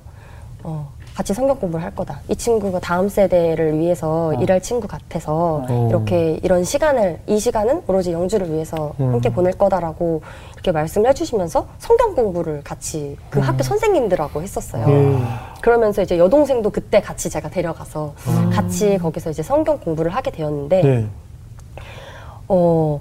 어, 같이 성경 공부를 할 거다. 이 친구가 다음 세대를 위해서 일할 친구 같아서 어. 이렇게 이런 시간을 이 시간은 오로지 영주를 위해서 음. 함께 보낼 거다라고 이렇게 말씀을 해주시면서 성경 공부를 같이 그 학교 선생님들하고 했었어요. 예. 그러면서 이제 여동생도 그때 같이 제가 데려가서 같이 거기서 이제 성경 공부를 하게 되었는데 네. 어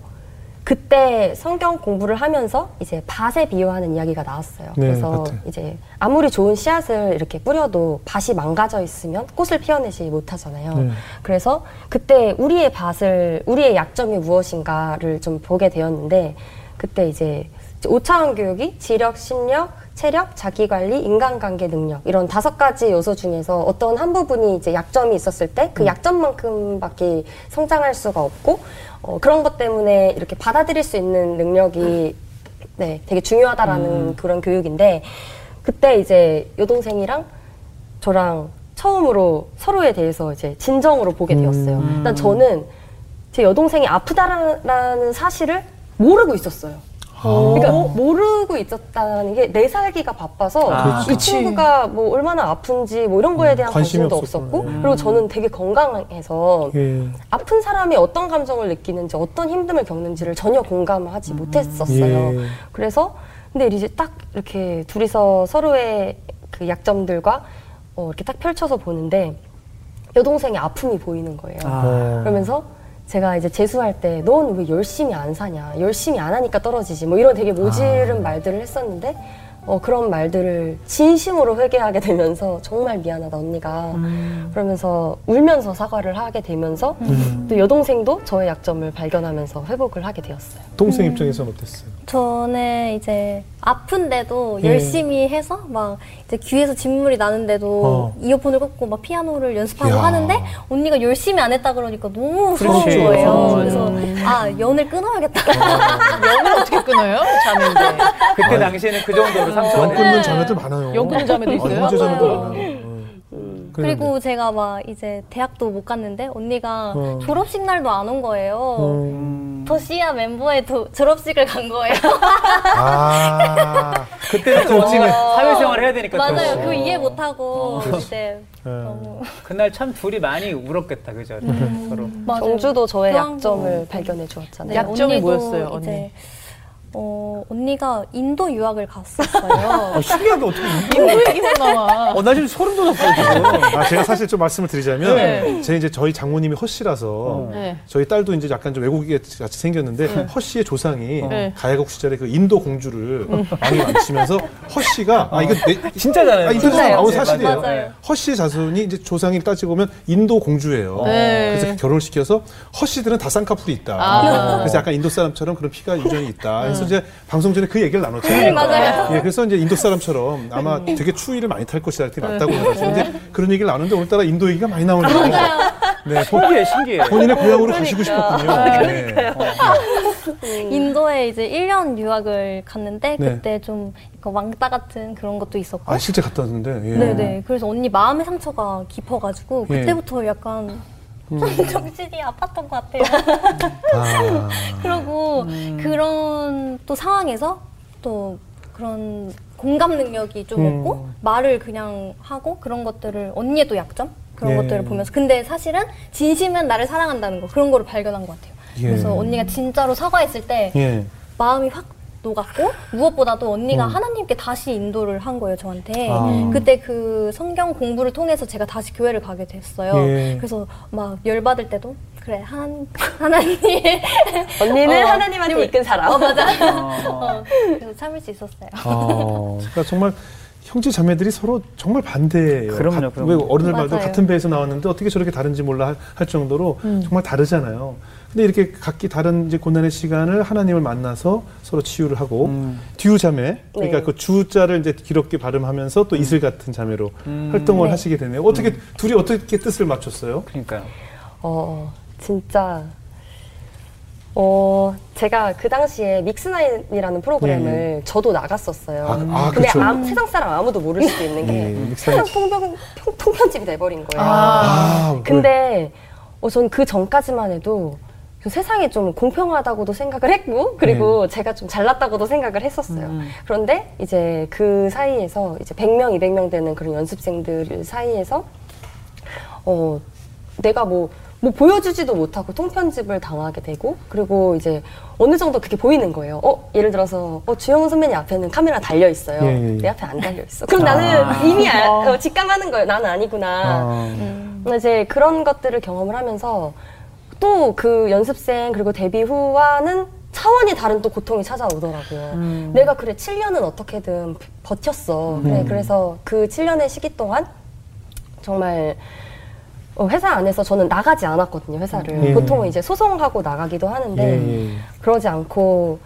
그때 성경 공부를 하면서 이제 밭에 비유하는 이야기가 나왔어요. 네, 그래서 밭에. 이제 아무리 좋은 씨앗을 이렇게 뿌려도 밭이 망가져 있으면 꽃을 피워내지 못하잖아요. 네. 그래서 그때 우리의 밭을 우리의 약점이 무엇인가를 좀 보게 되었는데 그때 이제 오차원 교육이 지력, 심력, 체력, 자기관리, 인간관계 능력 이런 다섯 가지 요소 중에서 어떤 한 부분이 이제 약점이 있었을 때그 약점만큼밖에 성장할 수가 없고 어, 그런 것 때문에 이렇게 받아들일 수 있는 능력이 네 되게 중요하다라는 그런 교육인데 그때 이제 여동생이랑 저랑 처음으로 서로에 대해서 이제 진정으로 보게 되었어요. 일단 저는 제 여동생이 아프다라는 사실을 모르고 있었어요. 그러니까 모르고 있었다는 게 내 살기가 바빠서 아, 이 친구가 뭐 얼마나 아픈지 뭐 이런 거에 대한 관심이 관심도 없었구나. 없었고 그리고 저는 되게 건강해서 예. 아픈 사람이 어떤 감정을 느끼는지 어떤 힘듦을 겪는지를 전혀 공감하지 못했었어요. 예. 그래서 근데 이제 딱 이렇게 둘이서 서로의 그 약점들과 어, 이렇게 딱 펼쳐서 보는데 여동생의 아픔이 보이는 거예요. 어. 그러면서 제가 이제 재수할 때 넌 왜 열심히 안 사냐? 열심히 안 하니까 떨어지지. 뭐 이런 되게 모질은 말들을 했었는데 어, 그런 말들을 진심으로 회개하게 되면서 정말 미안하다 언니가 그러면서 울면서 사과를 하게 되면서 또 여동생도 저의 약점을 발견하면서 회복을 하게 되었어요. 동생 입장에서는 어땠어요? 저는 이제 아픈데도 예. 열심히 해서 막 이제 귀에서 진물이 나는데도 어. 이어폰을 꽂고 막 피아노를 연습하고 이야. 하는데 언니가 열심히 안 했다 그러니까 너무 서러운 그렇지. 거예요. 어, 그래서 아 연을 끊어야겠다. <laughs> 연을 어떻게 끊어요? 자매인데. 그때 당시에는 그 정도로 연됐 끊는 자매들 많아요. 연 끊는 자매도 있어요? 형제 자매도 맞아요. 많아요. 어. 그리고 제가 막 이제 대학도 못 갔는데 언니가 어. 졸업식 날도 안 온 거예요. 음. 더시아 멤버의 도- 졸업식을 간 거예요. 아. <laughs> 그때는 또 언니가 사회생활 해야 되니까 또. 맞아요. 그 이해 못 하고 이제 예. 너무 그날 참 둘이 많이 울었겠다, 그죠? 서로. 맞아요. 정주도 저의 약점을 거. 발견해 주었잖아요. 네, 약점이 뭐였어요, 언니? 어, 언니가 인도 유학을 갔었어요. <laughs> 어, 신기하게 어떻게 인도 얘기만 나와. 어, 나 지금 소름 돋았어요, 지금. 아, 제가 사실 좀 말씀을 드리자면, 네. 제 이제 저희 장모님이 허씨라서, 네. 저희 딸도 이제 약간 좀 외국인 같이 생겼는데, 허씨의 조상이 네. 가야국 시절에 그 인도 공주를 많이 만치면서, 허씨가, 아, 이거 내, 진짜잖아요. 아, 인터넷에 진짜요. 나온 네, 사실이에요. 맞아요. 허씨의 자손이 이제 조상이 따지고 보면 인도 공주예요. 네. 그래서 결혼을 시켜서 허씨들은 다 쌍꺼풀이 있다. 아. 그래서 약간 인도 사람처럼 그런 피가 유전이 있다. 그래서 이제 방송 전에 그 얘기를 나눴잖아요. 네, 맞아요. 예, 그래서 이제 인도 사람처럼 아마 되게 추위를 많이 탈 것이다 이렇게 낫다고 해가지고 이제 그런 얘기를 나누는데 오늘따라 인도 얘기가 많이 나오네요. 네, 본- 신기해, 신기해. 본인의 고향으로 가시고 싶었군요. 네. 인도에 이제 1년 유학을 갔는데 네. 그때 좀 왕따 같은 그런 것도 있었고. 아 실제 갔다 왔는데. 예. 네네. 그래서 언니 마음의 상처가 깊어가지고 예. 그때부터 약간 정신이 아팠던 것 같아요. 아, <laughs> 그리고 그런 또 상황에서 또 그런 공감 능력이 좀 음. 없고 말을 그냥 하고 그런 것들을 언니의 또 약점 그런 예. 것들을 보면서 근데 사실은 진심은 나를 사랑한다는 거 그런 거를 발견한 것 같아요. 예. 그래서 언니가 진짜로 사과했을 때 예. 마음이 확 녹았고 무엇보다도 언니가 음. 하나님께 다시 인도를 한 거예요 저한테 아. 그때 그 성경 공부를 통해서 제가 다시 교회를 가게 됐어요 예. 그래서 막 열받을 때도 그래 한, 하나님 <laughs> 언니는 어, 하나님한테 이끈 사람. 어 맞아 어. <laughs> 어, 그래서 참을 수 있었어요 아, 그러니까 정말 형제 자매들이 서로 정말 반대예요. 그럼요, 가- 그럼요. 왜 어른들 말도. 같은 배에서 나왔는데 어떻게 저렇게 다른지 몰라 할, 할 정도로 정말 다르잖아요. 근데 이렇게 각기 다른 이제 고난의 시간을 하나님을 만나서 서로 치유를 하고 음. 듀 자매 그러니까 네. 그 주자를 이제 기럽게 발음하면서 또 이슬 같은 자매로 음. 활동을 네. 하시게 되네요. 어떻게 둘이 어떻게 뜻을 맞췄어요? 그러니까요. 어, 진짜. 어, 제가 그 당시에 믹스나인이라는 프로그램을 저도 나갔었어요. 아, 아, 근데 그쵸. 아무- 세상 사람 아무도 모를 수도 있는 게 예, 세상. 통병, 평- 통편집이 돼버린 거예요. 아, 근데 어, 전그 전까지만 해도 좀 세상이 좀 공평하다고도 생각을 했고 그리고 네. 제가 좀 잘났다고도 생각을 했었어요. 음. 그런데 이제 그 사이에서 이제 100명, 200명 되는 그런 연습생들 사이에서 어 내가 뭐뭐 보여주지도 못하고 통편집을 당하게 되고 그리고 이제 어느 정도 그게 보이는 거예요. 어 예를 들어서 어 주영은 선배님 앞에는 카메라 달려 있어요. 예, 예, 예. 내 앞에 안 달려 있어. 그럼 아. 나는 이미 알, 어, 직감하는 거예요. 나는 아니구나. 아, 근데 이제 그런 것들을 경험을 하면서 또 그 연습생 그리고 데뷔 후와는 차원이 다른 또 고통이 찾아오더라고요. 내가 그래 7년은 어떻게든 버텼어. 그래 그래서 그 7년의 시기 동안 정말 어, 회사 안에서 저는 나가지 않았거든요. 회사를 예. 보통은 이제 소송하고 나가기도 하는데 예, 예. 그러지 않고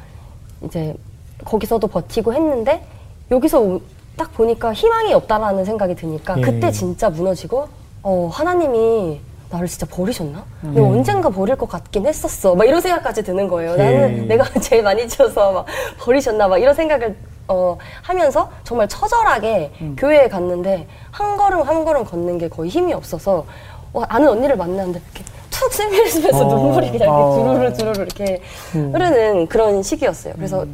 이제 거기서도 버티고 했는데 여기서 오- 딱 보니까 희망이 없다라는 생각이 드니까 예. 그때 진짜 무너지고 어 하나님이 나를 진짜 버리셨나? 내가 언젠가 버릴 것 같긴 했었어. 막 이런 생각까지 드는 거예요. 나는 예. 내가 <laughs> 제일 많이 지어서 막 버리셨나? 막 이런 생각을 어, 하면서 정말 처절하게 교회에 갔는데 한 걸음 한 걸음 걷는 게 거의 힘이 없어서 어, 아는 언니를 만났는데 이렇게 툭 스밀면서 어. 눈물이 그냥 어. 이렇게 주르르 주르르 이렇게 흐르는 그런 시기였어요. 그래서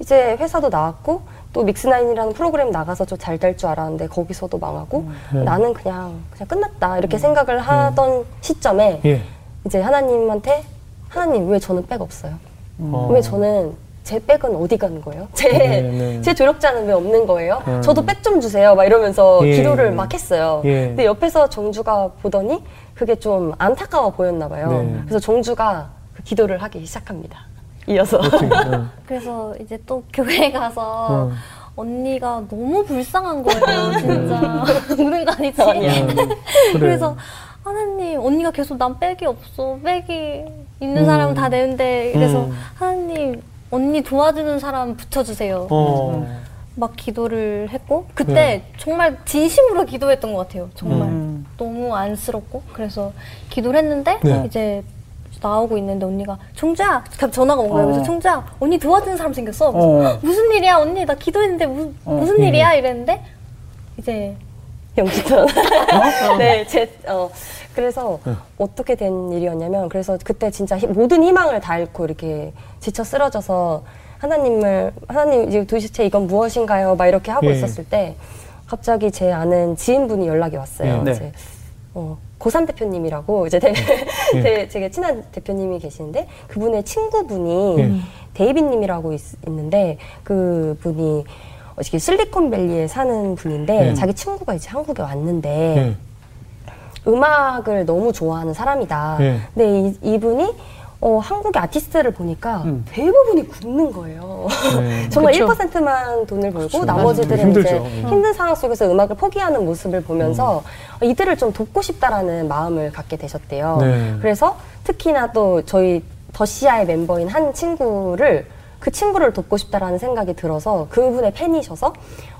이제 회사도 나왔고 또 믹스나인이라는 프로그램 나가서 좀 잘 될 줄 알았는데 거기서도 망하고 네. 나는 그냥 그냥 끝났다 이렇게 생각을 하던 시점에 예. 이제 하나님한테 하나님 왜 저는 백 없어요? 어. 왜 저는 제 백은 어디 가는 거예요? 제, 네, 네. 제 조력자는 왜 없는 거예요? 음. 저도 백 좀 주세요. 막 이러면서 예. 기도를 막 했어요. 예. 근데 옆에서 정주가 보더니 그게 좀 안타까워 보였나 봐요. 네. 그래서 정주가 그 기도를 하기 시작합니다. 이어서. 예. <laughs> 그래서 이제 또 교회 가서 어. 언니가 너무 불쌍한 거예요, 진짜. 우는 거 아니지? 음. 그래서 하나님, 언니가 계속 난 백이 없어. 백이 있는 음. 사람은 다 내는데. 그래서 음. 하나님, 언니 도와주는 사람 붙여주세요. 어. 막 기도를 했고 그때 네. 정말 진심으로 기도했던 것 같아요. 정말 음. 너무 안쓰럽고 그래서 기도를 했는데 네. 이제 나오고 있는데 언니가 갑자기 전화가 온 거예요. 어. 그래서 종주야 언니 도와주는 사람 생겼어. 어. 무슨 일이야 언니 나 기도했는데 무, 어. 무슨 예. 일이야 이랬는데 이제 영주천. <laughs> 네, 제, 어, 그래서 네. 어떻게 된 일이었냐면, 그래서 그때 진짜 히- 모든 희망을 다 잃고 이렇게 지쳐 쓰러져서 하나님을, 하나님, 이제 도대체 이건 무엇인가요? 막 이렇게 하고 예. 있었을 때, 갑자기 제 아는 지인분이 연락이 왔어요. 네. 이제, 어, 고산 대표님이라고, 이제 되게, 예. 되게, 되게 친한 대표님이 계시는데, 그분의 친구분이 예. 데이비님이라고 있, 있는데, 그 분이 어, 이게 실리콘밸리에 사는 분인데 예. 자기 친구가 이제 한국에 왔는데 예. 음악을 너무 좋아하는 사람이다. 예. 근데 이, 이분이 어, 한국의 아티스트를 보니까 음. 대부분이 굶는 거예요. 네. <laughs> 정말 그쵸. 1%만 돈을 벌고 그쵸. 나머지들은 힘들죠. 이제 음. 힘든 상황 속에서 음악을 포기하는 모습을 보면서 어, 이들을 좀 돕고 싶다라는 마음을 갖게 되셨대요. 네. 그래서 특히나 또 저희 더시아의 멤버인 한 친구를 그 친구를 돕고 싶다라는 생각이 들어서 그분의 팬이셔서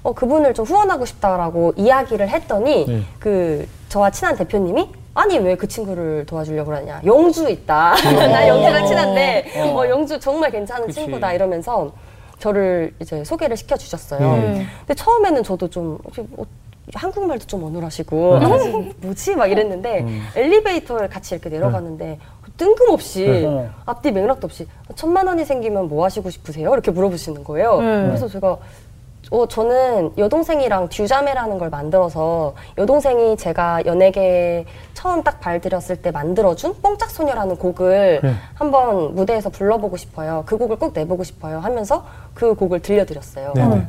어, 그분을 좀 후원하고 싶다라고 이야기를 했더니 네. 그 저와 친한 대표님이 아니 왜 그 친구를 도와주려고 그러냐 영주 있다 <laughs> 나 영주랑 친한데 어. 어, 영주 정말 괜찮은 그치. 친구다 이러면서 저를 이제 소개를 시켜 주셨어요. 네. 근데 처음에는 저도 좀 혹시 뭐 한국말도 좀 어눌하시고 어, 뭐지 막 이랬는데 엘리베이터를 같이 이렇게 내려갔는데 뜬금없이 네. 앞뒤 맥락도 없이 천만 원이 생기면 뭐 하시고 싶으세요? 이렇게 물어보시는 거예요. 네. 그래서 제가 어, 저는 여동생이랑 듀자매라는 걸 만들어서 여동생이 제가 연예계에 처음 딱 발들였을 때 만들어준 뽕짝소녀라는 곡을 네. 한번 무대에서 불러보고 싶어요. 그 곡을 꼭 내보고 싶어요 하면서 그 곡을 들려드렸어요. 네네.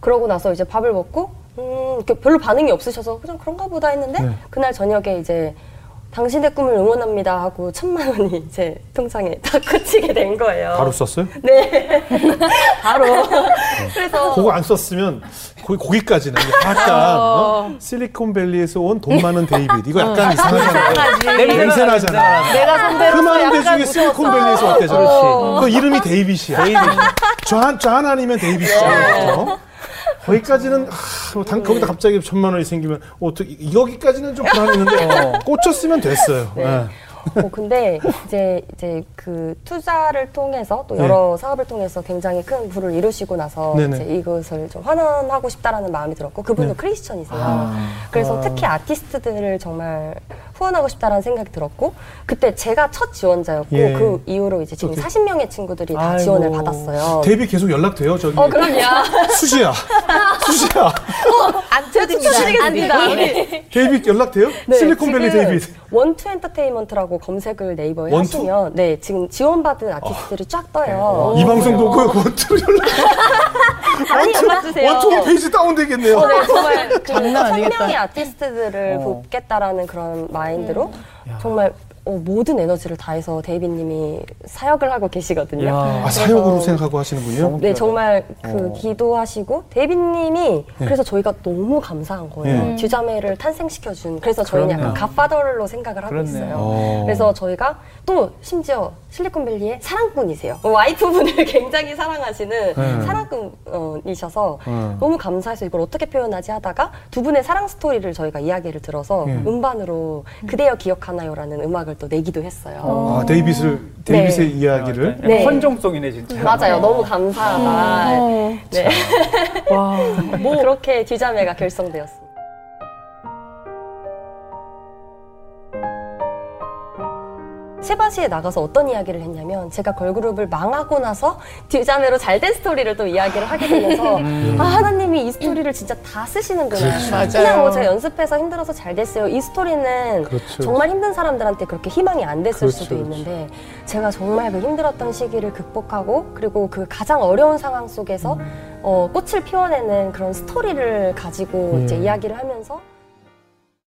그러고 나서 이제 밥을 먹고 음, 별로 반응이 없으셔서 그냥 그런가 보다 했는데 네. 그날 저녁에 이제 당신의 꿈을 응원합니다 하고 천만 원이 제 통장에 딱 꽂히게 된 거예요. 바로 썼어요? 네. <laughs> 바로. 그래서 그거 안 썼으면 거기 거기까지는 약간 어? 실리콘밸리에서 온 돈 많은 데이빗 이거 약간 이상하잖아요. 냄새 나잖아. 내가 선배로 그 많은 데 중에 실리콘밸리에서 왔대죠. 그렇지. 그 이름이 데이빗이야. 데이빗. 좌한, 좌한 아니면 데이빗이야. 어? 거기까지는 하, 뭐 당, 거기다 갑자기 천만 원이 생기면 어떻게 이- 여기까지는 좀 불안했는데 꽂혔으면 됐어요. 예. 어, 근데 이제 이제 그 투자를 통해서 또 여러 사업을 통해서 굉장히 큰 부를 이루시고 나서 네네. 이제 이것을 좀 환원하고 싶다라는 마음이 들었고 그분도 네. 크리스천이세요. 아. 그래서 아. 특히 아티스트들을 정말 후원하고 싶다라는 생각이 들었고 그때 제가 첫 지원자였고 예. 그 이후로 이제 지금 어떻게? 40명의 친구들이 다 아이고. 지원을 받았어요. 데이빗 계속 연락돼요. 저기 어 그럼요. <laughs> 수지야. 수지야. 안 쳐드립니다. 안 돼. 데이빗 연락돼요? 네, 실리콘밸리 데이빗. 원투 엔터테인먼트라고 검색을 네이버에 원투? 하시면 네 지금 지원받은 아티스트들이 쫙 떠요. 이 방송 보고 <laughs> 원투 연락. 많이 연락 주세요. 원투 페이지 다운되겠네요. 어, 네, 정말 그 장난 아니겠다. 천명의 아티스트들을 어. 돕겠다라는 그런 마인드로 정말 어, 모든 에너지를 다해서 데이빗님이 사역을 하고 계시거든요. 야. 아, 사역으로 생각하고 하시는군요. 네, 정말 그 어. 기도하시고 데이비님이 네. 그래서 저희가 너무 감사한 거예요. 네. 듀자매를 탄생시켜준. 그래서 저희는 그럼요. 약간 갓파더로 생각을 하고 그렇네요. 있어요. 어. 그래서 저희가 또 심지어 실리콘밸리의 사랑꾼이세요. 와이프분을 <laughs> 굉장히 사랑하시는 네. 사랑꾼이셔서 네. 너무 감사해서 이걸 어떻게 표현하지 하다가 두 분의 사랑 스토리를 저희가 이야기를 들어서 네. 음반으로 그대여 기억하나요라는 음악을 또 내기도 했어요. 아, 데이빗을 데이빗의 네. 이야기를 네. 헌정송이네 진짜. 맞아요. 너무 감사하다. 어. 네. <laughs> 와, 뭐 그렇게 듀자매가 결성되었습니다. 세바시에 나가서 어떤 이야기를 했냐면 제가 걸그룹을 망하고 나서 듀자매로 잘된 스토리를 또 이야기를 하게 되면서 <laughs> 아 하나님이 이 스토리를 진짜 다 쓰시는구나 그렇죠. 그냥 뭐 맞아요. 제가 연습해서 힘들어서 잘 됐어요 이 스토리는 그렇죠. 정말 힘든 사람들한테 그렇게 희망이 안 됐을 그렇죠, 수도 그렇죠. 있는데 제가 정말 그 힘들었던 시기를 극복하고 그리고 그 가장 어려운 상황 속에서 어, 꽃을 피워내는 그런 스토리를 가지고 예. 이제 이야기를 하면서